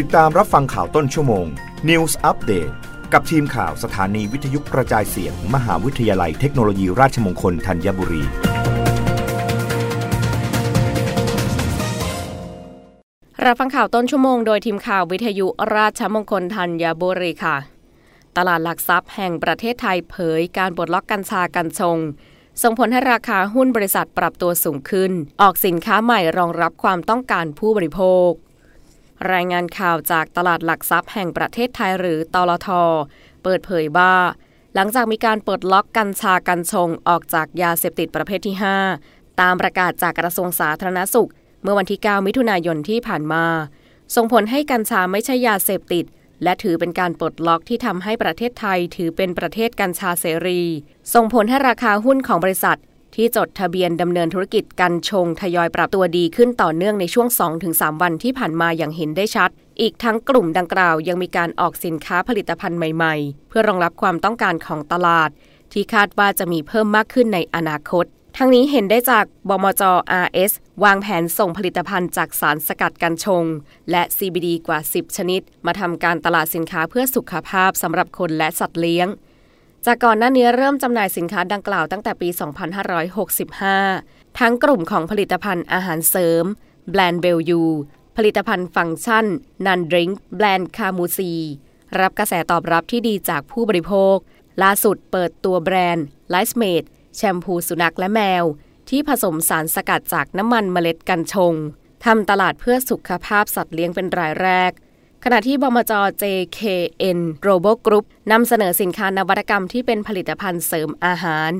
ติดตามรับฟังข่าวต้นชั่วโมง News Update กับทีมข่าวสถานีวิทยุกระจายเสียง มหาวิทยาลัยเทคโนโลยีราชมงคลธัญบุรี รับฟังข่าวต้นชั่วโมงโดยทีมข่าววิทยุราชมงคลธัญบุรีค่ะ ตลาดหลักทรัพย์แห่งประเทศไทยเผยการปลดล็อกกัญชากัญชงส่งผลให้ราคาหุ้นบริษัทปรับตัวสูงขึ้น ออกสินค้าใหม่รองรับความต้องการผู้บริโภค รายงานข่าวจากตลาดหลักทรัพย์แห่งประเทศไทยหรือตลท เปิดเผยว่าหลังจากมีการปลดล็อกกัญชากัญชงออกจากยาเสพติดประเภทที่ 5 ตามประกาศจากกระทรวงสาธารณสุข เมื่อวันที่ 9 มิถุนายนที่ผ่านมา ส่งผลให้กัญชาไม่ใช่ยาเสพติด และถือเป็นการปลดล็อกที่ทำให้ประเทศไทยถือเป็นประเทศกัญชาเสรี ส่งผลให้ราคาหุ้นของบริษัท ที่จดทะเบียนดำเนินธุรกิจกัญชงทยอยปรับตัวดีขึ้นต่อเนื่องในช่วง 2-3 วันที่ผ่านมาอย่างเห็นได้ชัด อีกทั้งกลุ่มดังกล่าวยังมีการออกสินค้าผลิตภัณฑ์ใหม่ๆ เพื่อรองรับความต้องการของตลาด ที่คาดว่าจะมีเพิ่มมากขึ้นในอนาคตทั้งนี้เห็นได้จากบมจ RS วางแผนส่งผลิตภัณฑ์จากสารสกัดกัญชง และ CBD กว่า 10 ชนิด มาทำการตลาดสินค้าเพื่อสุขภาพสำหรับคนและสัตว์เลี้ยง จากก่อนหน้านี้เริ่มจำหน่ายสินค้าดังกล่าวตั้งแต่ปี 2565 ทั้งกลุ่มของผลิตภัณฑ์อาหารเสริม แบรนด์เบลยู ผลิตภัณฑ์ functional drink แบรนด์คามูซี รับกระแสตอบรับที่ดีจากผู้บริโภค ล่าสุดเปิดตัวแบรนด์ไลซ์เมดแชมพูสุนัขและแมว ที่ผสมสารสกัดจากน้ำมันเมล็ดกัญชงทำตลาดเพื่อสุขภาพสัตว์เลี้ยงเป็นรายแรก ขณะที่บมจ JKN Global Group นำเสนอสินค้านวัตกรรมที่เป็นผลิตภัณฑ์เสริมอาหาร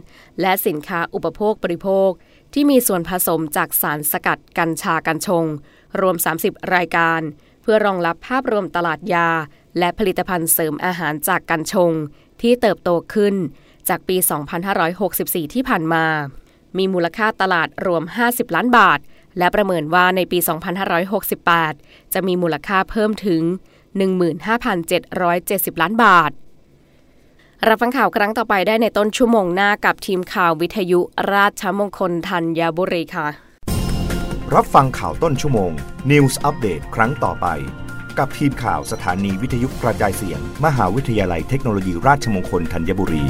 และสินค้าอุปโภคบริโภค ที่มีส่วนผสมจากสารสกัดกัญชากัญชง รวม 30 รายการ เพื่อรองรับภาพรวมตลาดยา และผลิตภัณฑ์เสริมอาหารจากกัญชง ที่เติบโตขึ้น จากปี 2564 ที่ผ่านมา มีมูลค่าตลาดรวม 50 ล้านบาท และประเมินว่าในปี 2568 จะมีมูลค่าเพิ่มถึง 15,770 ล้านบาท รับฟังข่าวครั้งต่อไปได้ในต้นชั่วโมงหน้ากับทีมข่าววิทยุราชมงคลธัญบุรีค่ะ รับฟังข่าวต้นชั่วโมง News อัปเดตครั้งต่อไป กับทีมข่าวสถานีวิทยุกระจายเสียง มหาวิทยาลัยเทคโนโลยีราชมงคลธัญบุรี